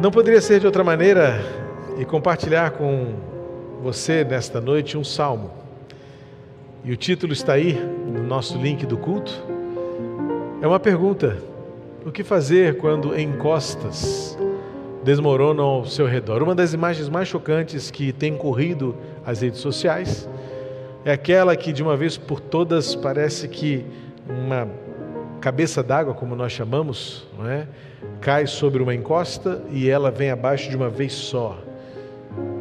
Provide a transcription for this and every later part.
Não poderia ser de outra maneira e compartilhar com você nesta noite um salmo. E o título está aí no nosso link do culto. É uma pergunta: o que fazer quando encostas desmoronam ao seu redor? Uma das imagens mais chocantes que tem corrido as redes sociais é aquela que de uma vez por todas parece que uma cabeça d'água, como nós chamamos, não é? cai sobre uma encosta e ela vem abaixo de uma vez só.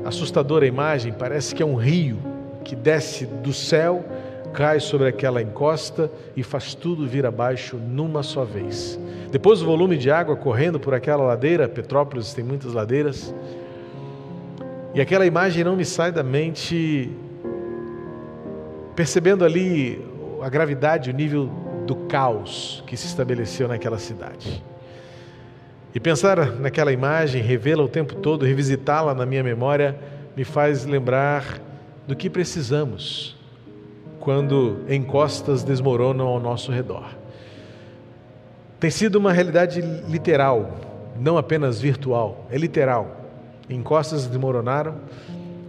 Assustadora a imagem, parece que é um rio que desce do céu, cai sobre aquela encosta e faz tudo vir abaixo numa só vez. Depois o volume de água correndo por aquela ladeira, Petrópolis tem muitas ladeiras, e aquela imagem não me sai da mente, percebendo ali a gravidade, o nível do caos que se estabeleceu naquela cidade. E pensar naquela imagem, revê-la o tempo todo, revisitá-la na minha memória, me faz lembrar do que precisamos quando encostas desmoronam ao nosso redor. Tem sido uma realidade literal, não apenas virtual, é literal. Encostas desmoronaram,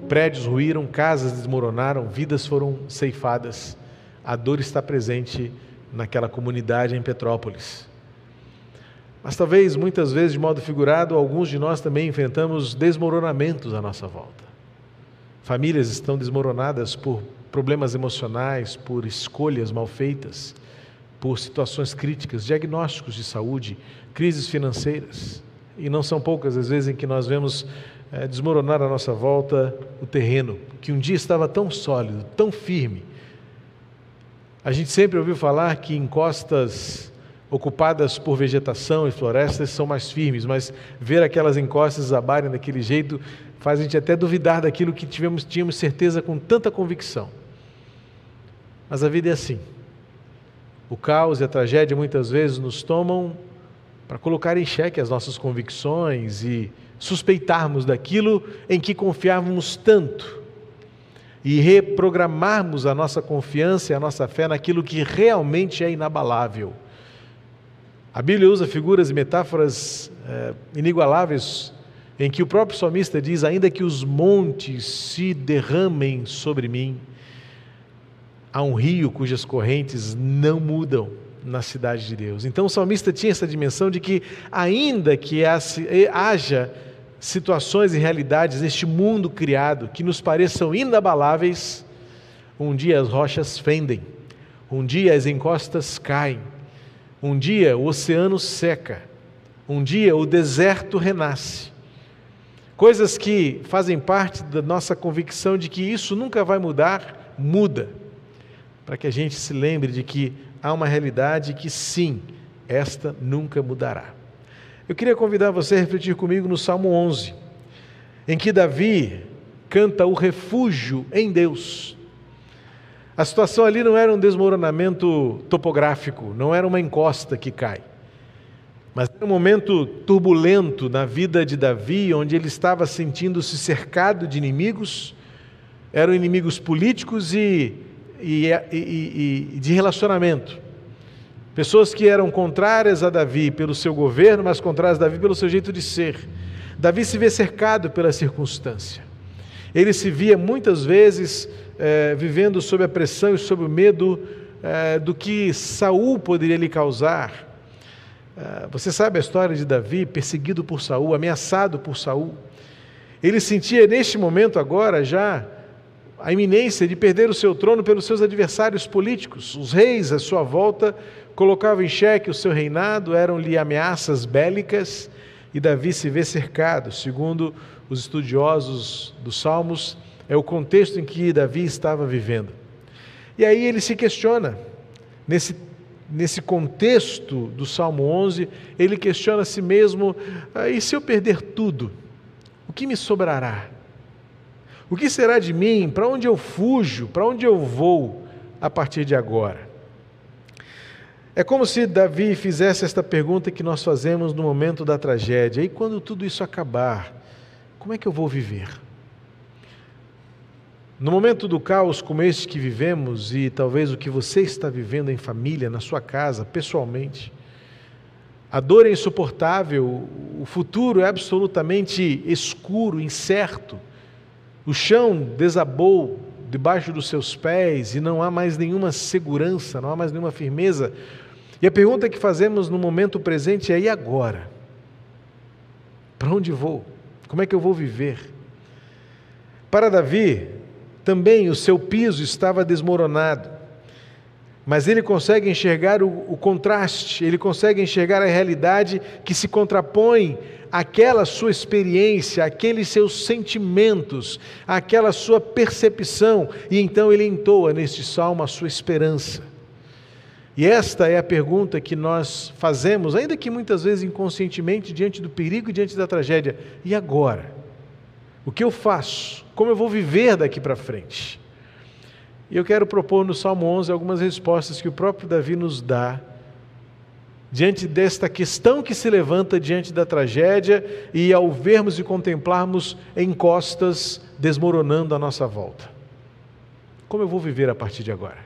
prédios ruíram, casas desmoronaram, vidas foram ceifadas. A dor está presente naquela comunidade em Petrópolis. Mas talvez, muitas vezes, de modo figurado, alguns de nós também enfrentamos desmoronamentos à nossa volta. Famílias estão desmoronadas por problemas emocionais, por escolhas mal feitas, por situações críticas, diagnósticos de saúde, crises financeiras. E não são poucas as vezes em que nós vemos é, desmoronar à nossa volta o terreno, que um dia estava tão sólido, tão firme. A gente sempre ouviu falar que encostas ocupadas por vegetação e florestas são mais firmes, mas ver aquelas encostas abarem daquele jeito faz a gente até duvidar daquilo que tivemos, tínhamos certeza com tanta convicção. Mas a vida é assim. O caos e a tragédia muitas vezes nos tomam para colocar em xeque as nossas convicções e suspeitarmos daquilo em que confiávamos tanto e reprogramarmos a nossa confiança e a nossa fé naquilo que realmente é inabalável a Bíblia usa figuras e metáforas é, inigualáveis em que o próprio salmista diz: Ainda que os montes se derramem sobre mim, há um rio cujas correntes não mudam na cidade de Deus. Então o salmista tinha essa dimensão de que, ainda que haja situações e realidades neste mundo criado que nos pareçam inabaláveis, um dia as rochas fendem, um dia as encostas caem um dia o oceano seca, um dia o deserto renasce. Coisas que fazem parte da nossa convicção de que isso nunca vai mudar, muda. Para que a gente se lembre de que há uma realidade que sim, esta nunca mudará. Eu queria convidar você a refletir comigo no Salmo 11, em que Davi canta o refúgio em Deus. A situação ali não era um desmoronamento topográfico, não era uma encosta que cai. Mas era um momento turbulento na vida de Davi, onde ele estava sentindo-se cercado de inimigos, eram inimigos políticos e, e, e, e, de relacionamento. Pessoas que eram contrárias a Davi pelo seu governo, mas contrárias a Davi pelo seu jeito de ser. Davi se vê cercado pela circunstância. Ele se via muitas vezes é, vivendo sob a pressão e sob o medo é, do que Saul poderia lhe causar. É, você sabe a história de Davi, perseguido por Saul, ameaçado por Saul. Ele sentia neste momento agora já a iminência de perder o seu trono pelos seus adversários políticos. Os reis à sua volta colocavam em xeque o seu reinado, eram-lhe ameaças bélicas, e Davi se vê cercado, segundo os estudiosos dos Salmos, é o contexto em que Davi estava vivendo. E aí ele se questiona, nesse, nesse contexto do Salmo 11, ele questiona a si mesmo: ah, e se eu perder tudo? O que me sobrará? O que será de mim? Para onde eu fujo? Para onde eu vou a partir de agora? É como se Davi fizesse esta pergunta que nós fazemos no momento da tragédia: e quando tudo isso acabar, como é que eu vou viver? No momento do caos como este que vivemos, e talvez o que você está vivendo em família, na sua casa, pessoalmente, a dor é insuportável, o futuro é absolutamente escuro, incerto. O chão desabou debaixo dos seus pés e não há mais nenhuma segurança, não há mais nenhuma firmeza. E a pergunta que fazemos no momento presente é: e agora? Para onde vou? Como é que eu vou viver? Para Davi, também o seu piso estava desmoronado, mas ele consegue enxergar o, o contraste, ele consegue enxergar a realidade que se contrapõe àquela sua experiência, aqueles seus sentimentos, aquela sua percepção, e então ele entoa neste salmo a sua esperança. E esta é a pergunta que nós fazemos, ainda que muitas vezes inconscientemente, diante do perigo e diante da tragédia: e agora? O que eu faço? Como eu vou viver daqui para frente? E eu quero propor no Salmo 11 algumas respostas que o próprio Davi nos dá diante desta questão que se levanta diante da tragédia e ao vermos e contemplarmos encostas desmoronando à nossa volta. Como eu vou viver a partir de agora?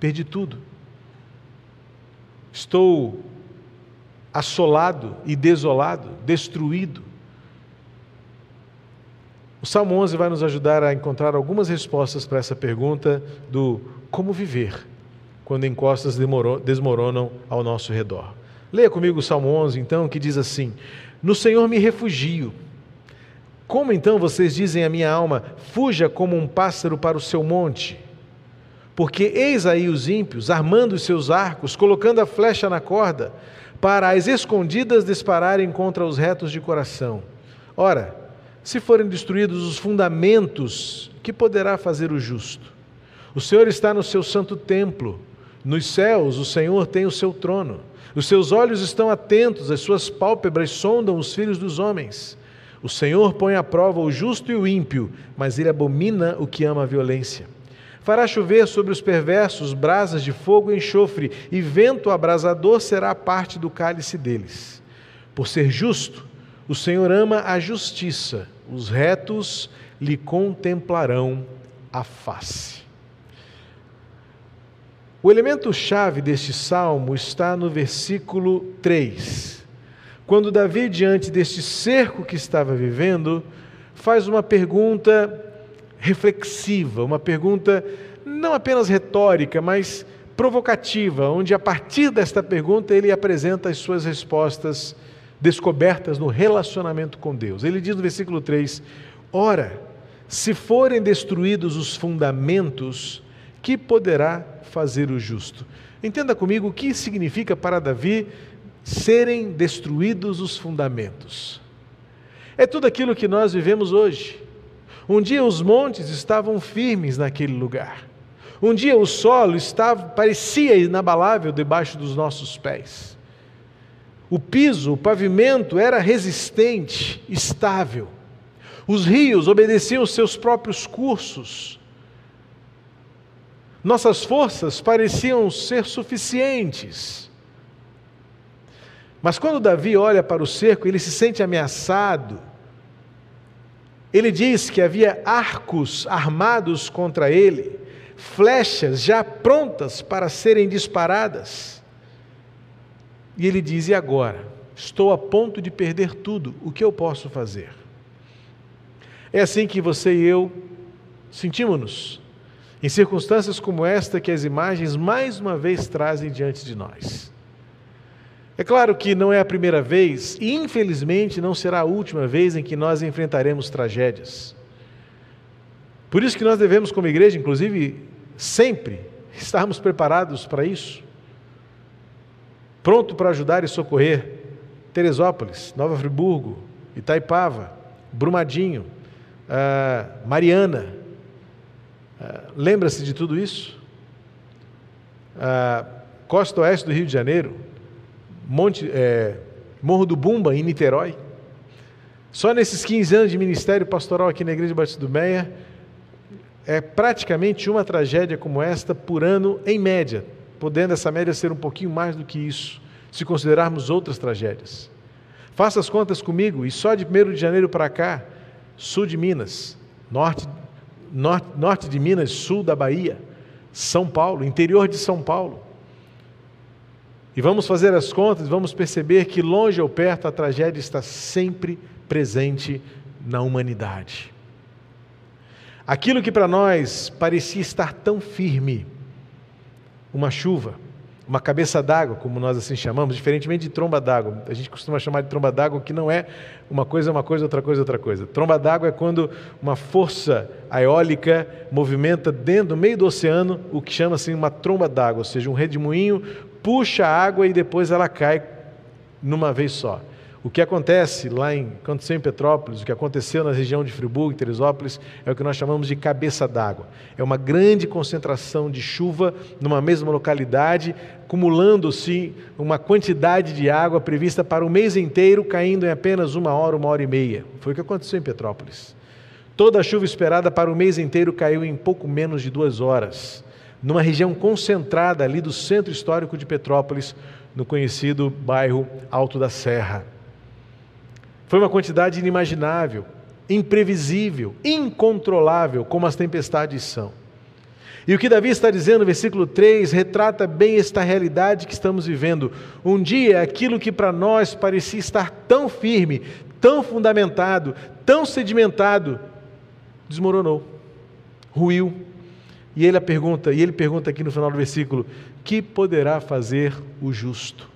Perdi tudo. Estou assolado e desolado, destruído. O Salmo 11 vai nos ajudar a encontrar algumas respostas para essa pergunta do como viver quando encostas desmoronam ao nosso redor. Leia comigo o Salmo 11, então, que diz assim: No Senhor me refugio. Como então vocês dizem à minha alma: fuja como um pássaro para o seu monte? Porque eis aí os ímpios armando os seus arcos, colocando a flecha na corda, para as escondidas dispararem contra os retos de coração. Ora, se forem destruídos os fundamentos, que poderá fazer o justo? O Senhor está no seu santo templo. Nos céus, o Senhor tem o seu trono. Os seus olhos estão atentos, as suas pálpebras sondam os filhos dos homens. O Senhor põe à prova o justo e o ímpio, mas ele abomina o que ama a violência. Fará chover sobre os perversos brasas de fogo e enxofre, e vento abrasador será parte do cálice deles. Por ser justo, o Senhor ama a justiça os retos lhe contemplarão a face. O elemento chave deste salmo está no versículo 3. Quando Davi, diante deste cerco que estava vivendo, faz uma pergunta reflexiva, uma pergunta não apenas retórica, mas provocativa, onde a partir desta pergunta ele apresenta as suas respostas descobertas no relacionamento com Deus. Ele diz no versículo 3: Ora, se forem destruídos os fundamentos, que poderá fazer o justo? Entenda comigo o que significa para Davi serem destruídos os fundamentos. É tudo aquilo que nós vivemos hoje. Um dia os montes estavam firmes naquele lugar. Um dia o solo estava parecia inabalável debaixo dos nossos pés. O piso, o pavimento era resistente, estável. Os rios obedeciam seus próprios cursos. Nossas forças pareciam ser suficientes. Mas quando Davi olha para o cerco, ele se sente ameaçado. Ele diz que havia arcos armados contra ele, flechas já prontas para serem disparadas. E ele diz: E agora? Estou a ponto de perder tudo, o que eu posso fazer? É assim que você e eu sentimos-nos, em circunstâncias como esta que as imagens mais uma vez trazem diante de nós. É claro que não é a primeira vez, e infelizmente não será a última vez em que nós enfrentaremos tragédias. Por isso que nós devemos, como igreja, inclusive, sempre estarmos preparados para isso pronto para ajudar e socorrer Teresópolis, Nova Friburgo, Itaipava, Brumadinho, uh, Mariana. Uh, Lembra-se de tudo isso? Uh, Costa Oeste do Rio de Janeiro, Monte, é, Morro do Bumba, em Niterói. Só nesses 15 anos de ministério pastoral aqui na Igreja Batista do Meia, é praticamente uma tragédia como esta por ano, em média, podendo essa média ser um pouquinho mais do que isso, se considerarmos outras tragédias. Faça as contas comigo, e só de 1 de janeiro para cá, sul de Minas, norte, norte, norte de Minas, sul da Bahia, São Paulo, interior de São Paulo. E vamos fazer as contas, vamos perceber que longe ou perto a tragédia está sempre presente na humanidade. Aquilo que para nós parecia estar tão firme, uma chuva, uma cabeça d'água, como nós assim chamamos, diferentemente de tromba d'água. A gente costuma chamar de tromba d'água que não é uma coisa, uma coisa, outra coisa, outra coisa. Tromba d'água é quando uma força eólica movimenta dentro, no meio do oceano, o que chama assim uma tromba d'água, ou seja, um redemoinho puxa a água e depois ela cai numa vez só. O que acontece lá em, aconteceu em Petrópolis, o que aconteceu na região de Friburgo e Teresópolis, é o que nós chamamos de cabeça d'água. É uma grande concentração de chuva numa mesma localidade, acumulando-se uma quantidade de água prevista para o mês inteiro, caindo em apenas uma hora, uma hora e meia. Foi o que aconteceu em Petrópolis. Toda a chuva esperada para o mês inteiro caiu em pouco menos de duas horas, numa região concentrada ali do centro histórico de Petrópolis, no conhecido bairro Alto da Serra. Foi uma quantidade inimaginável, imprevisível, incontrolável, como as tempestades são. E o que Davi está dizendo no versículo 3 retrata bem esta realidade que estamos vivendo. Um dia, aquilo que para nós parecia estar tão firme, tão fundamentado, tão sedimentado, desmoronou, ruiu. E ele pergunta, e ele pergunta aqui no final do versículo: "Que poderá fazer o justo?"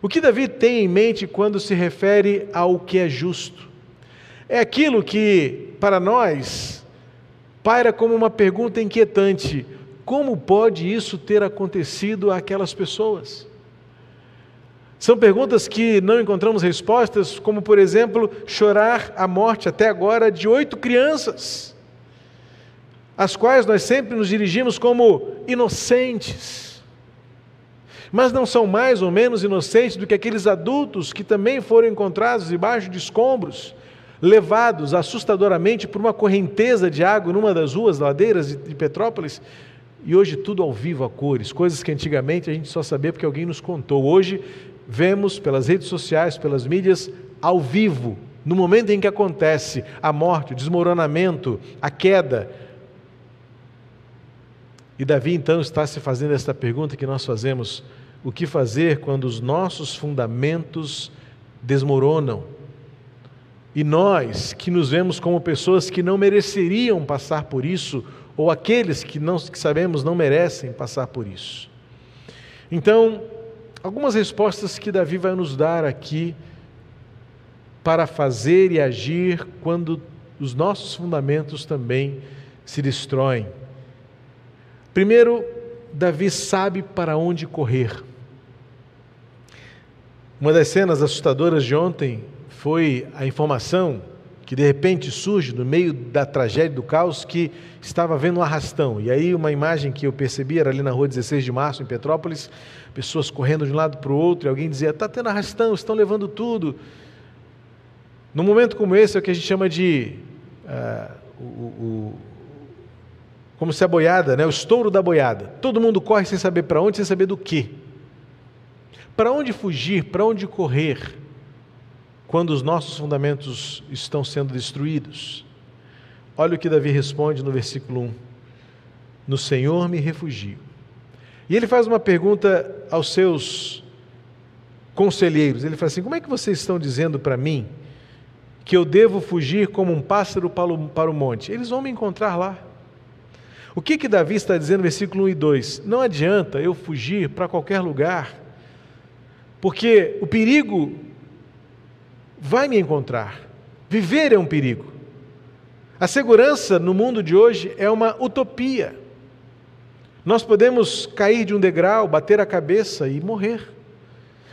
O que Davi tem em mente quando se refere ao que é justo? É aquilo que, para nós, paira como uma pergunta inquietante: como pode isso ter acontecido àquelas pessoas? São perguntas que não encontramos respostas, como, por exemplo, chorar a morte até agora de oito crianças, às quais nós sempre nos dirigimos como inocentes mas não são mais ou menos inocentes do que aqueles adultos que também foram encontrados debaixo de escombros, levados assustadoramente por uma correnteza de água numa das ruas ladeiras de Petrópolis. E hoje tudo ao vivo a cores, coisas que antigamente a gente só sabia porque alguém nos contou. Hoje vemos pelas redes sociais, pelas mídias, ao vivo, no momento em que acontece a morte, o desmoronamento, a queda. E Davi então está se fazendo esta pergunta que nós fazemos o que fazer quando os nossos fundamentos desmoronam. E nós, que nos vemos como pessoas que não mereceriam passar por isso, ou aqueles que, não, que sabemos não merecem passar por isso. Então, algumas respostas que Davi vai nos dar aqui para fazer e agir quando os nossos fundamentos também se destroem. Primeiro, Davi sabe para onde correr. Uma das cenas assustadoras de ontem foi a informação que de repente surge no meio da tragédia do caos que estava havendo um arrastão. E aí uma imagem que eu percebi era ali na rua 16 de março, em Petrópolis, pessoas correndo de um lado para o outro, e alguém dizia, está tendo arrastão, estão levando tudo. Num momento como esse é o que a gente chama de uh, o, o, como se a boiada, né, o estouro da boiada. Todo mundo corre sem saber para onde, sem saber do que. Para onde fugir, para onde correr, quando os nossos fundamentos estão sendo destruídos? Olha o que Davi responde no versículo 1: No Senhor me refugio. E ele faz uma pergunta aos seus conselheiros. Ele fala assim: Como é que vocês estão dizendo para mim que eu devo fugir como um pássaro para o monte? Eles vão me encontrar lá. O que que Davi está dizendo no versículo 1 e 2? Não adianta eu fugir para qualquer lugar porque o perigo vai me encontrar. Viver é um perigo. A segurança no mundo de hoje é uma utopia. Nós podemos cair de um degrau, bater a cabeça e morrer.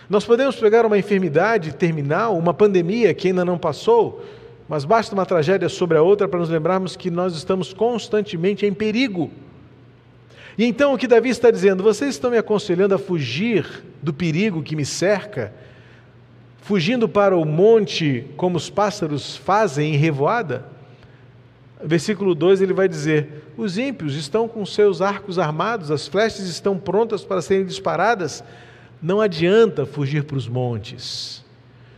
Nós podemos pegar uma enfermidade terminal, uma pandemia que ainda não passou, mas basta uma tragédia sobre a outra para nos lembrarmos que nós estamos constantemente em perigo. E então o que Davi está dizendo? Vocês estão me aconselhando a fugir do perigo que me cerca, fugindo para o monte como os pássaros fazem em revoada? Versículo 2 ele vai dizer: Os ímpios estão com seus arcos armados, as flechas estão prontas para serem disparadas. Não adianta fugir para os montes,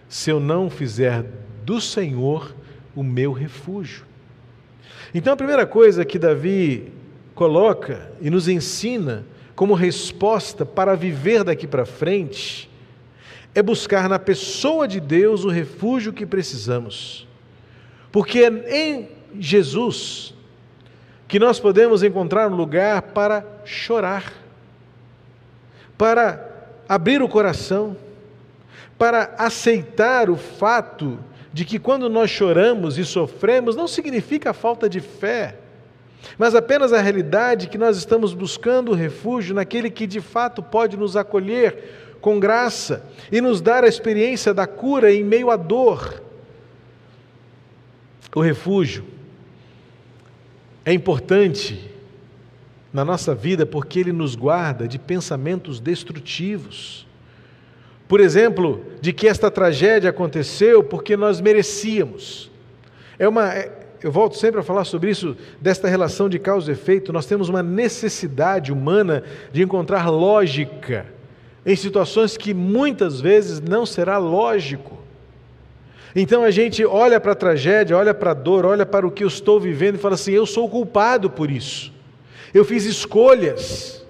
se eu não fizer do Senhor o meu refúgio. Então a primeira coisa que Davi coloca e nos ensina como resposta para viver daqui para frente, é buscar na pessoa de Deus o refúgio que precisamos. Porque é em Jesus que nós podemos encontrar um lugar para chorar, para abrir o coração, para aceitar o fato de que quando nós choramos e sofremos, não significa falta de fé, mas apenas a realidade que nós estamos buscando refúgio naquele que de fato pode nos acolher com graça e nos dar a experiência da cura em meio à dor. O refúgio é importante na nossa vida porque ele nos guarda de pensamentos destrutivos. Por exemplo, de que esta tragédia aconteceu porque nós merecíamos. É uma, é, eu volto sempre a falar sobre isso, desta relação de causa e efeito. Nós temos uma necessidade humana de encontrar lógica em situações que muitas vezes não será lógico. Então a gente olha para a tragédia, olha para a dor, olha para o que eu estou vivendo e fala assim: eu sou culpado por isso. Eu fiz escolhas.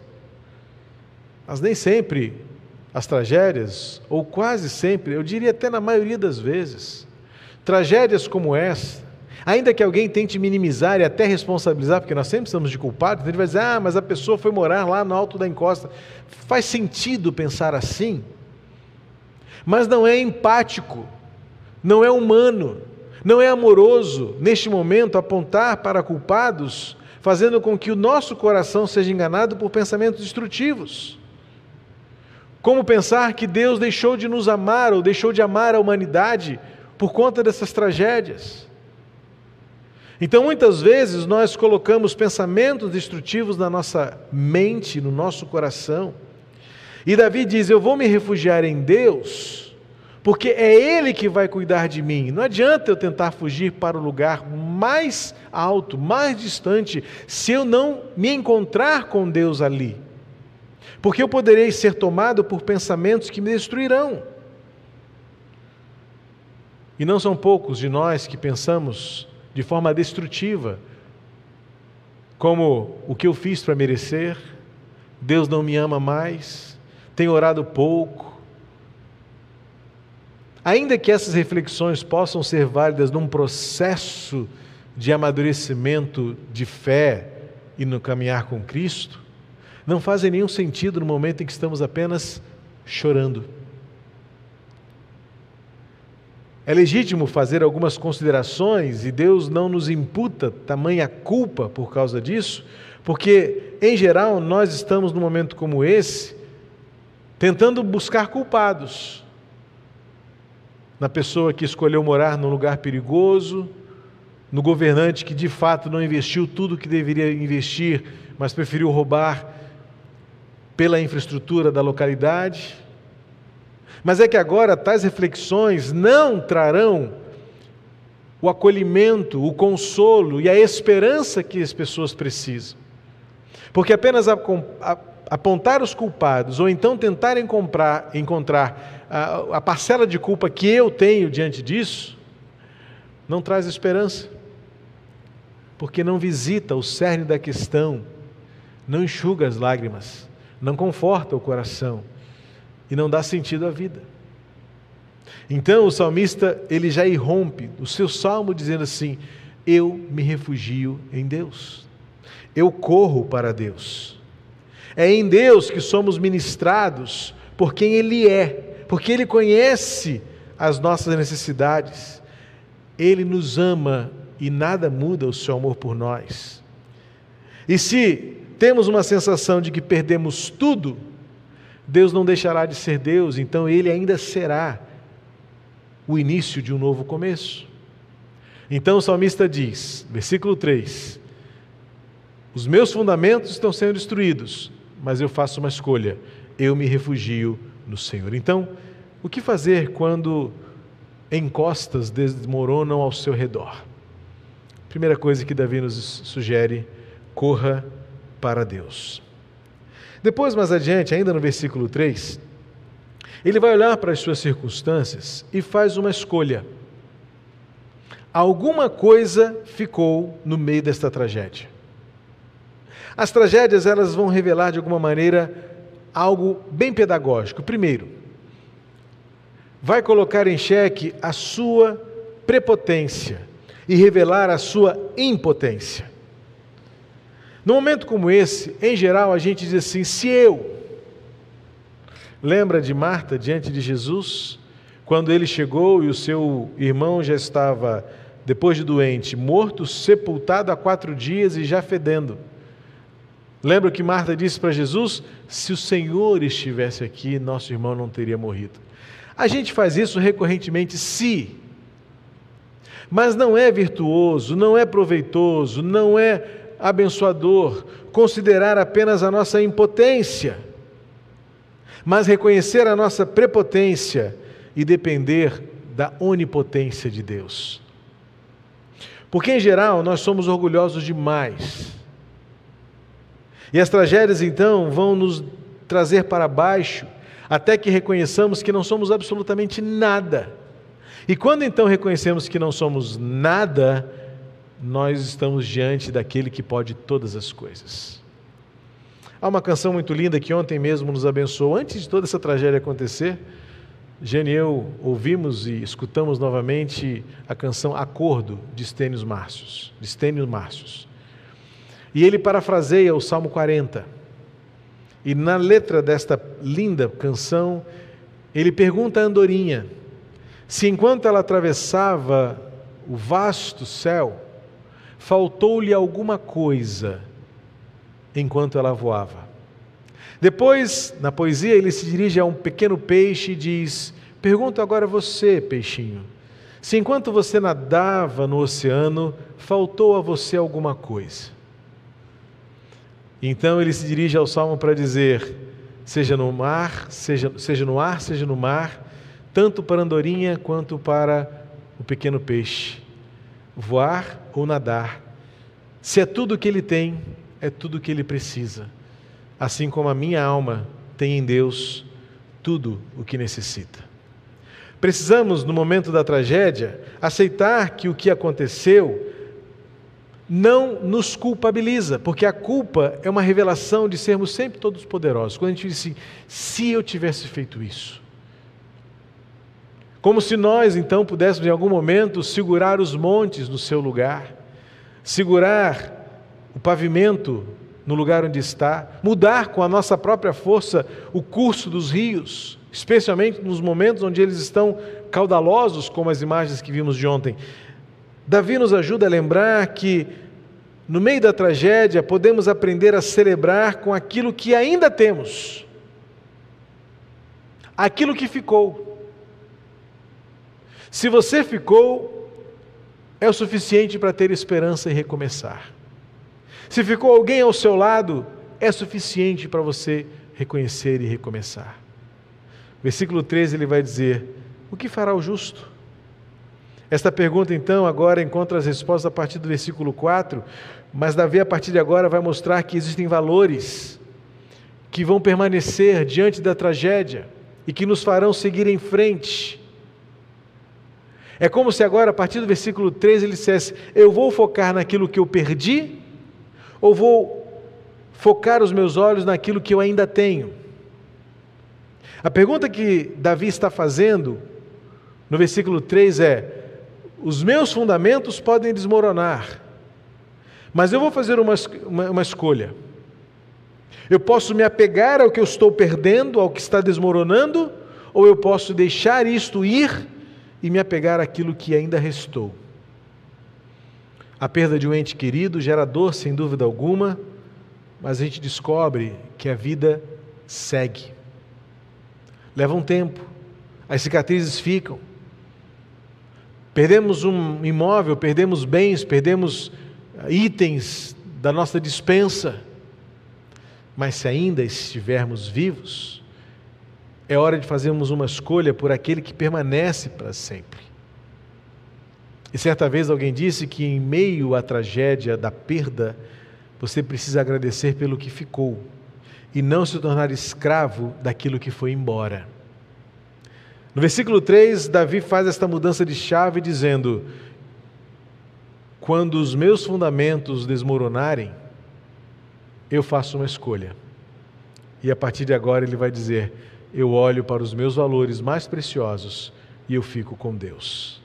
Mas nem sempre as tragédias, ou quase sempre, eu diria até na maioria das vezes, tragédias como essa, ainda que alguém tente minimizar e até responsabilizar, porque nós sempre estamos de culpados, ele vai dizer, ah, mas a pessoa foi morar lá no alto da encosta. Faz sentido pensar assim, mas não é empático, não é humano, não é amoroso, neste momento, apontar para culpados, fazendo com que o nosso coração seja enganado por pensamentos destrutivos. Como pensar que Deus deixou de nos amar ou deixou de amar a humanidade por conta dessas tragédias? Então, muitas vezes, nós colocamos pensamentos destrutivos na nossa mente, no nosso coração. E Davi diz: Eu vou me refugiar em Deus, porque é Ele que vai cuidar de mim. Não adianta eu tentar fugir para o lugar mais alto, mais distante, se eu não me encontrar com Deus ali porque eu poderei ser tomado por pensamentos que me destruirão. E não são poucos de nós que pensamos de forma destrutiva, como o que eu fiz para merecer, Deus não me ama mais, tenho orado pouco. Ainda que essas reflexões possam ser válidas num processo de amadurecimento de fé e no caminhar com Cristo, não fazem nenhum sentido no momento em que estamos apenas chorando. É legítimo fazer algumas considerações e Deus não nos imputa tamanha culpa por causa disso, porque, em geral, nós estamos num momento como esse tentando buscar culpados. Na pessoa que escolheu morar num lugar perigoso, no governante que de fato não investiu tudo o que deveria investir, mas preferiu roubar pela infraestrutura da localidade. Mas é que agora tais reflexões não trarão o acolhimento, o consolo e a esperança que as pessoas precisam. Porque apenas apontar os culpados ou então tentarem comprar, encontrar a, a parcela de culpa que eu tenho diante disso, não traz esperança. Porque não visita o cerne da questão, não enxuga as lágrimas não conforta o coração e não dá sentido à vida. Então o salmista ele já irrompe o seu salmo dizendo assim: Eu me refugio em Deus, eu corro para Deus. É em Deus que somos ministrados por quem Ele é, porque Ele conhece as nossas necessidades, Ele nos ama e nada muda o seu amor por nós. E se temos uma sensação de que perdemos tudo, Deus não deixará de ser Deus, então Ele ainda será o início de um novo começo. Então o salmista diz, versículo 3: Os meus fundamentos estão sendo destruídos, mas eu faço uma escolha, eu me refugio no Senhor. Então, o que fazer quando encostas desmoronam ao seu redor? Primeira coisa que Davi nos sugere: corra para Deus. Depois, mais adiante, ainda no versículo 3, ele vai olhar para as suas circunstâncias e faz uma escolha. Alguma coisa ficou no meio desta tragédia. As tragédias elas vão revelar de alguma maneira algo bem pedagógico. Primeiro, vai colocar em xeque a sua prepotência e revelar a sua impotência. No momento como esse, em geral, a gente diz assim: se eu. Lembra de Marta diante de Jesus? Quando ele chegou e o seu irmão já estava, depois de doente, morto, sepultado há quatro dias e já fedendo. Lembra que Marta disse para Jesus: se o Senhor estivesse aqui, nosso irmão não teria morrido. A gente faz isso recorrentemente, se. Mas não é virtuoso, não é proveitoso, não é abençoador considerar apenas a nossa impotência, mas reconhecer a nossa prepotência e depender da onipotência de Deus. Porque, em geral, nós somos orgulhosos demais. E as tragédias, então, vão nos trazer para baixo, até que reconheçamos que não somos absolutamente nada. E quando então reconhecemos que não somos nada, nós estamos diante daquele que pode todas as coisas. Há uma canção muito linda que ontem mesmo nos abençoou, antes de toda essa tragédia acontecer. Jane e eu ouvimos e escutamos novamente a canção Acordo de Stênio Márcios, de Márcios. E ele parafraseia o Salmo 40. E na letra desta linda canção, ele pergunta a Andorinha se enquanto ela atravessava o vasto céu, faltou-lhe alguma coisa enquanto ela voava. Depois, na poesia, ele se dirige a um pequeno peixe e diz: Pergunto agora a você, peixinho, se enquanto você nadava no oceano, faltou a você alguma coisa. Então ele se dirige ao salmo para dizer: seja no mar, seja, seja no ar, seja no mar, tanto para a andorinha quanto para o pequeno peixe voar ou nadar. Se é tudo o que ele tem, é tudo o que ele precisa. Assim como a minha alma tem em Deus tudo o que necessita. Precisamos, no momento da tragédia, aceitar que o que aconteceu não nos culpabiliza, porque a culpa é uma revelação de sermos sempre todos poderosos. Quando a gente diz assim, se eu tivesse feito isso, como se nós então pudéssemos em algum momento segurar os montes no seu lugar, segurar o pavimento no lugar onde está, mudar com a nossa própria força o curso dos rios, especialmente nos momentos onde eles estão caudalosos, como as imagens que vimos de ontem. Davi nos ajuda a lembrar que no meio da tragédia podemos aprender a celebrar com aquilo que ainda temos, aquilo que ficou. Se você ficou, é o suficiente para ter esperança e recomeçar. Se ficou alguém ao seu lado, é suficiente para você reconhecer e recomeçar. Versículo 13 ele vai dizer: O que fará o justo? Esta pergunta, então, agora encontra as respostas a partir do versículo 4, mas Davi, a partir de agora, vai mostrar que existem valores que vão permanecer diante da tragédia e que nos farão seguir em frente é como se agora, a partir do versículo 13, ele dissesse: Eu vou focar naquilo que eu perdi, ou vou focar os meus olhos naquilo que eu ainda tenho? A pergunta que Davi está fazendo no versículo 3 é: Os meus fundamentos podem desmoronar, mas eu vou fazer uma, uma, uma escolha. Eu posso me apegar ao que eu estou perdendo, ao que está desmoronando, ou eu posso deixar isto ir e me apegar àquilo que ainda restou. A perda de um ente querido gera dor, sem dúvida alguma, mas a gente descobre que a vida segue. Leva um tempo, as cicatrizes ficam. Perdemos um imóvel, perdemos bens, perdemos ah, itens da nossa dispensa, mas se ainda estivermos vivos, é hora de fazermos uma escolha por aquele que permanece para sempre. E certa vez alguém disse que em meio à tragédia da perda, você precisa agradecer pelo que ficou e não se tornar escravo daquilo que foi embora. No versículo 3, Davi faz esta mudança de chave dizendo: Quando os meus fundamentos desmoronarem, eu faço uma escolha. E a partir de agora ele vai dizer: eu olho para os meus valores mais preciosos e eu fico com Deus.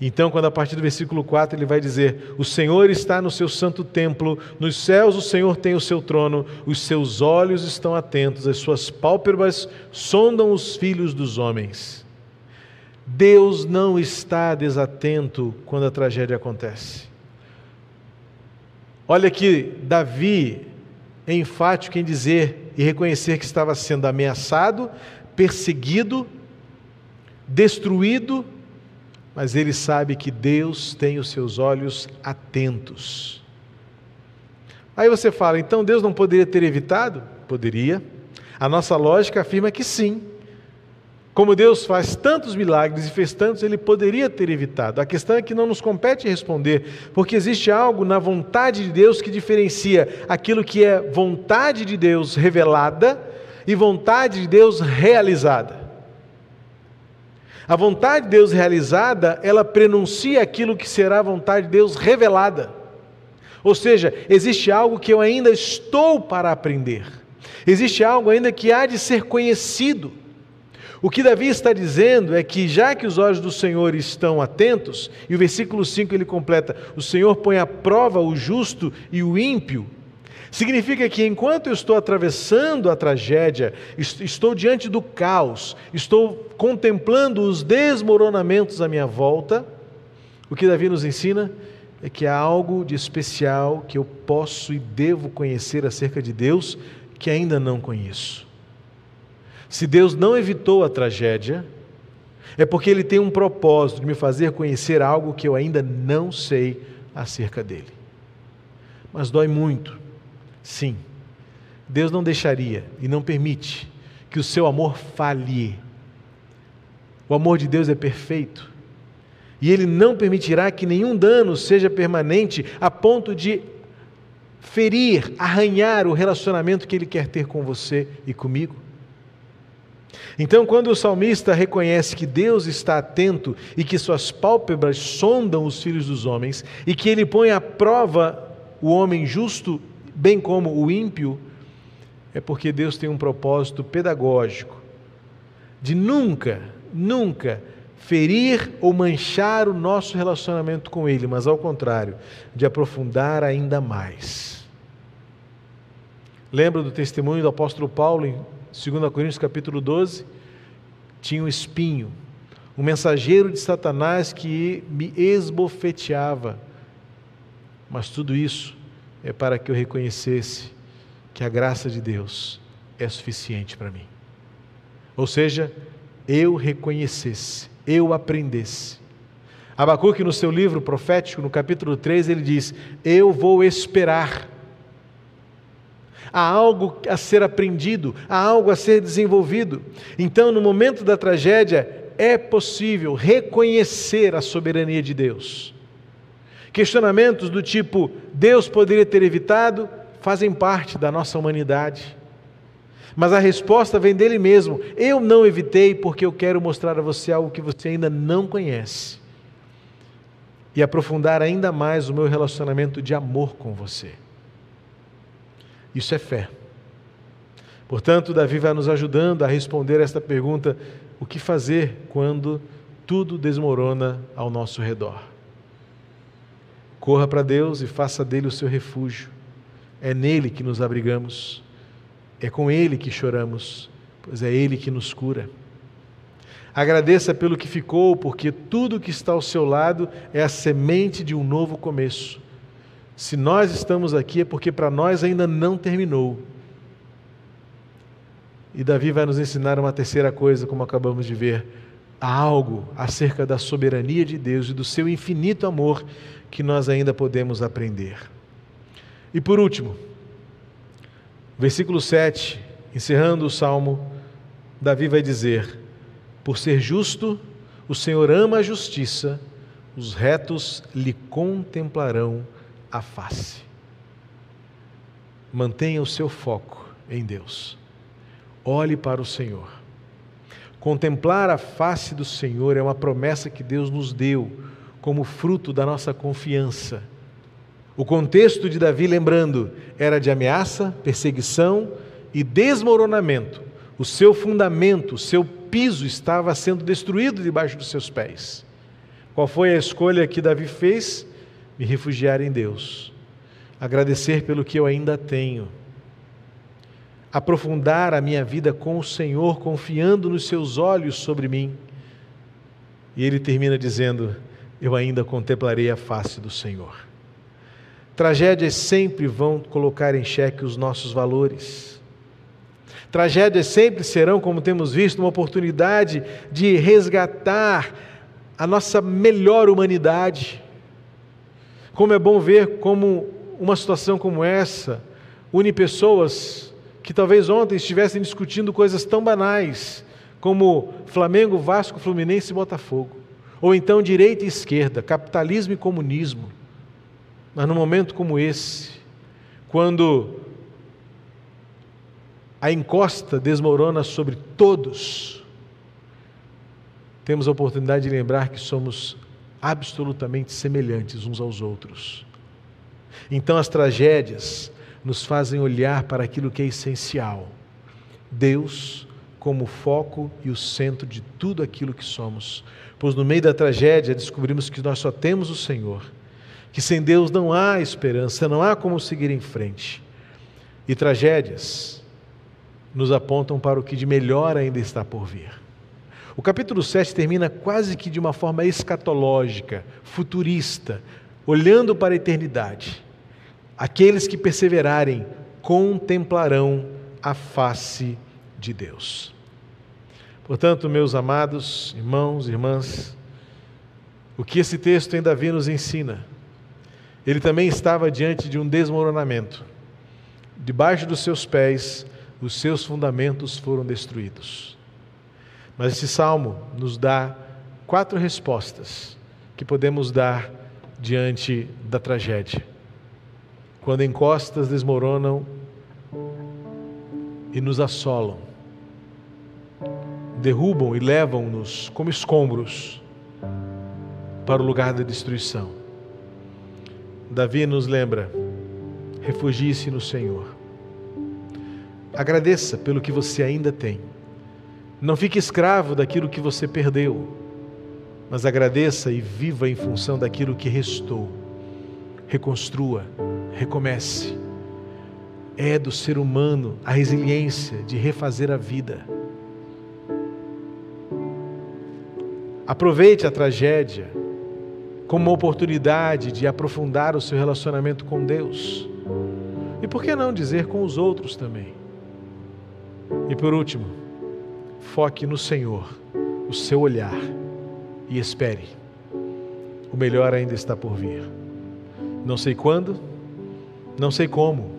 Então, quando a partir do versículo 4 ele vai dizer: O Senhor está no seu santo templo, nos céus o Senhor tem o seu trono, os seus olhos estão atentos, as suas pálpebras sondam os filhos dos homens. Deus não está desatento quando a tragédia acontece. Olha que Davi é enfático em dizer e reconhecer que estava sendo ameaçado, perseguido, destruído, mas ele sabe que Deus tem os seus olhos atentos. Aí você fala, então Deus não poderia ter evitado? Poderia. A nossa lógica afirma que sim. Como Deus faz tantos milagres e fez tantos, ele poderia ter evitado. A questão é que não nos compete responder, porque existe algo na vontade de Deus que diferencia aquilo que é vontade de Deus revelada e vontade de Deus realizada. A vontade de Deus realizada, ela prenuncia aquilo que será a vontade de Deus revelada. Ou seja, existe algo que eu ainda estou para aprender. Existe algo ainda que há de ser conhecido. O que Davi está dizendo é que, já que os olhos do Senhor estão atentos, e o versículo 5 ele completa: o Senhor põe à prova o justo e o ímpio, significa que enquanto eu estou atravessando a tragédia, estou diante do caos, estou contemplando os desmoronamentos à minha volta, o que Davi nos ensina é que há algo de especial que eu posso e devo conhecer acerca de Deus que ainda não conheço. Se Deus não evitou a tragédia, é porque Ele tem um propósito de me fazer conhecer algo que eu ainda não sei acerca dele. Mas dói muito, sim. Deus não deixaria e não permite que o seu amor falhe. O amor de Deus é perfeito. E Ele não permitirá que nenhum dano seja permanente a ponto de ferir, arranhar o relacionamento que Ele quer ter com você e comigo. Então, quando o salmista reconhece que Deus está atento e que suas pálpebras sondam os filhos dos homens e que ele põe à prova o homem justo, bem como o ímpio, é porque Deus tem um propósito pedagógico de nunca, nunca ferir ou manchar o nosso relacionamento com Ele, mas ao contrário, de aprofundar ainda mais. Lembra do testemunho do apóstolo Paulo em 2 Coríntios capítulo 12, tinha um espinho, um mensageiro de Satanás que me esbofeteava. Mas tudo isso é para que eu reconhecesse que a graça de Deus é suficiente para mim. Ou seja, eu reconhecesse, eu aprendesse. Abacuque, no seu livro profético, no capítulo 3, ele diz: Eu vou esperar há algo a ser aprendido, há algo a ser desenvolvido. Então, no momento da tragédia, é possível reconhecer a soberania de Deus. Questionamentos do tipo: Deus poderia ter evitado, fazem parte da nossa humanidade. Mas a resposta vem dele mesmo. Eu não evitei porque eu quero mostrar a você algo que você ainda não conhece. E aprofundar ainda mais o meu relacionamento de amor com você. Isso é fé. Portanto, Davi vai nos ajudando a responder esta pergunta: o que fazer quando tudo desmorona ao nosso redor? Corra para Deus e faça dele o seu refúgio. É nele que nos abrigamos, é com ele que choramos, pois é ele que nos cura. Agradeça pelo que ficou, porque tudo que está ao seu lado é a semente de um novo começo se nós estamos aqui é porque para nós ainda não terminou. E Davi vai nos ensinar uma terceira coisa, como acabamos de ver, há algo acerca da soberania de Deus e do seu infinito amor que nós ainda podemos aprender. E por último, versículo 7, encerrando o salmo, Davi vai dizer: Por ser justo, o Senhor ama a justiça, os retos lhe contemplarão a face. Mantenha o seu foco em Deus. Olhe para o Senhor. Contemplar a face do Senhor é uma promessa que Deus nos deu como fruto da nossa confiança. O contexto de Davi, lembrando, era de ameaça, perseguição e desmoronamento. O seu fundamento, o seu piso estava sendo destruído debaixo dos seus pés. Qual foi a escolha que Davi fez? Me refugiar em Deus, agradecer pelo que eu ainda tenho, aprofundar a minha vida com o Senhor, confiando nos seus olhos sobre mim. E ele termina dizendo: Eu ainda contemplarei a face do Senhor. Tragédias sempre vão colocar em xeque os nossos valores. Tragédias sempre serão, como temos visto, uma oportunidade de resgatar a nossa melhor humanidade. Como é bom ver como uma situação como essa une pessoas que talvez ontem estivessem discutindo coisas tão banais como Flamengo, Vasco, Fluminense e Botafogo, ou então direita e esquerda, capitalismo e comunismo. Mas num momento como esse, quando a encosta desmorona sobre todos, temos a oportunidade de lembrar que somos absolutamente semelhantes uns aos outros. Então as tragédias nos fazem olhar para aquilo que é essencial. Deus como foco e o centro de tudo aquilo que somos. Pois no meio da tragédia descobrimos que nós só temos o Senhor, que sem Deus não há esperança, não há como seguir em frente. E tragédias nos apontam para o que de melhor ainda está por vir. O capítulo 7 termina quase que de uma forma escatológica, futurista, olhando para a eternidade. Aqueles que perseverarem contemplarão a face de Deus. Portanto, meus amados irmãos e irmãs, o que esse texto em Davi nos ensina? Ele também estava diante de um desmoronamento. Debaixo dos seus pés, os seus fundamentos foram destruídos. Mas esse salmo nos dá quatro respostas que podemos dar diante da tragédia. Quando encostas desmoronam e nos assolam, derrubam e levam-nos como escombros para o lugar da destruição. Davi nos lembra: refugie-se no Senhor. Agradeça pelo que você ainda tem. Não fique escravo daquilo que você perdeu, mas agradeça e viva em função daquilo que restou. Reconstrua, recomece. É do ser humano a resiliência de refazer a vida. Aproveite a tragédia como uma oportunidade de aprofundar o seu relacionamento com Deus. E por que não dizer com os outros também? E por último, Foque no Senhor, o seu olhar e espere. O melhor ainda está por vir. Não sei quando, não sei como,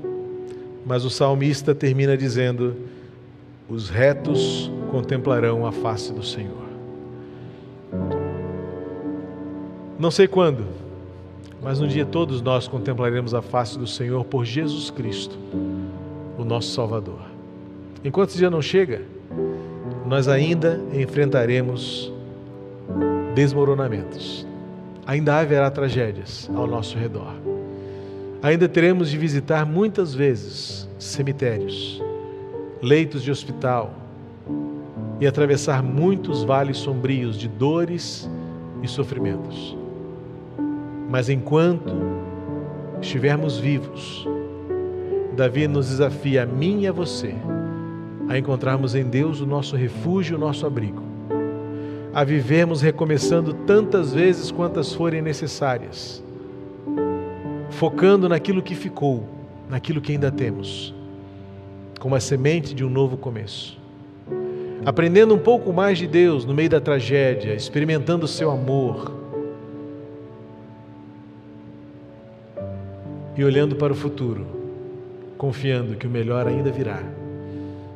mas o salmista termina dizendo: Os retos contemplarão a face do Senhor. Não sei quando, mas um dia todos nós contemplaremos a face do Senhor por Jesus Cristo, o nosso Salvador. Enquanto esse dia não chega, nós ainda enfrentaremos desmoronamentos. Ainda haverá tragédias ao nosso redor. Ainda teremos de visitar muitas vezes cemitérios, leitos de hospital e atravessar muitos vales sombrios de dores e sofrimentos. Mas enquanto estivermos vivos, Davi nos desafia a mim e a você a encontrarmos em Deus o nosso refúgio, o nosso abrigo, a vivermos recomeçando tantas vezes quantas forem necessárias, focando naquilo que ficou, naquilo que ainda temos, como a semente de um novo começo. Aprendendo um pouco mais de Deus no meio da tragédia, experimentando o seu amor, e olhando para o futuro, confiando que o melhor ainda virá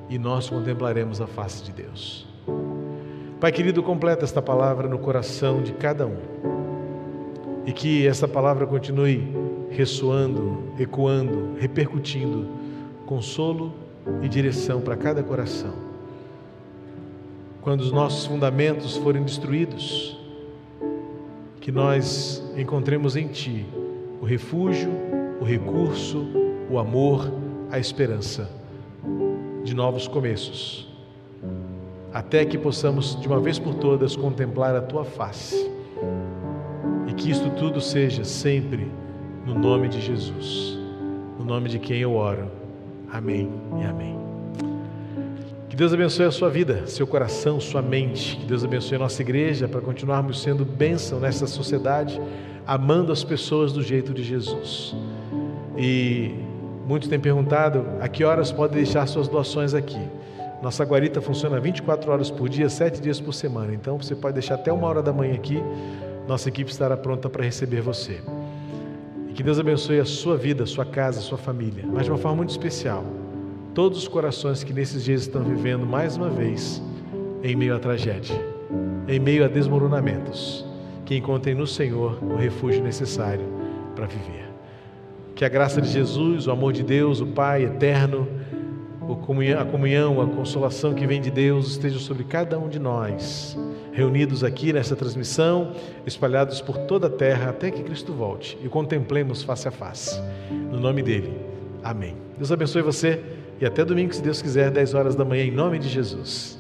e nós contemplaremos a face de Deus. Pai querido, completa esta palavra no coração de cada um e que esta palavra continue ressoando, ecoando, repercutindo consolo e direção para cada coração. Quando os nossos fundamentos forem destruídos, que nós encontremos em Ti o refúgio, o recurso, o amor, a esperança de novos começos, até que possamos de uma vez por todas contemplar a tua face e que isto tudo seja sempre no nome de Jesus, no nome de quem eu oro. Amém e amém. Que Deus abençoe a sua vida, seu coração, sua mente. Que Deus abençoe a nossa igreja para continuarmos sendo bênção nessa sociedade, amando as pessoas do jeito de Jesus. E muitos têm perguntado a que horas pode deixar suas doações aqui. Nossa guarita funciona 24 horas por dia, 7 dias por semana. Então você pode deixar até uma hora da manhã aqui. Nossa equipe estará pronta para receber você. E que Deus abençoe a sua vida, a sua casa, a sua família, mas de uma forma muito especial. Todos os corações que nesses dias estão vivendo mais uma vez em meio à tragédia, em meio a desmoronamentos, que encontrem no Senhor o refúgio necessário para viver. Que a graça de Jesus, o amor de Deus, o Pai eterno, a comunhão, a consolação que vem de Deus esteja sobre cada um de nós, reunidos aqui nessa transmissão, espalhados por toda a terra até que Cristo volte e contemplemos face a face. No nome dele. Amém. Deus abençoe você e até domingo, se Deus quiser, 10 horas da manhã, em nome de Jesus.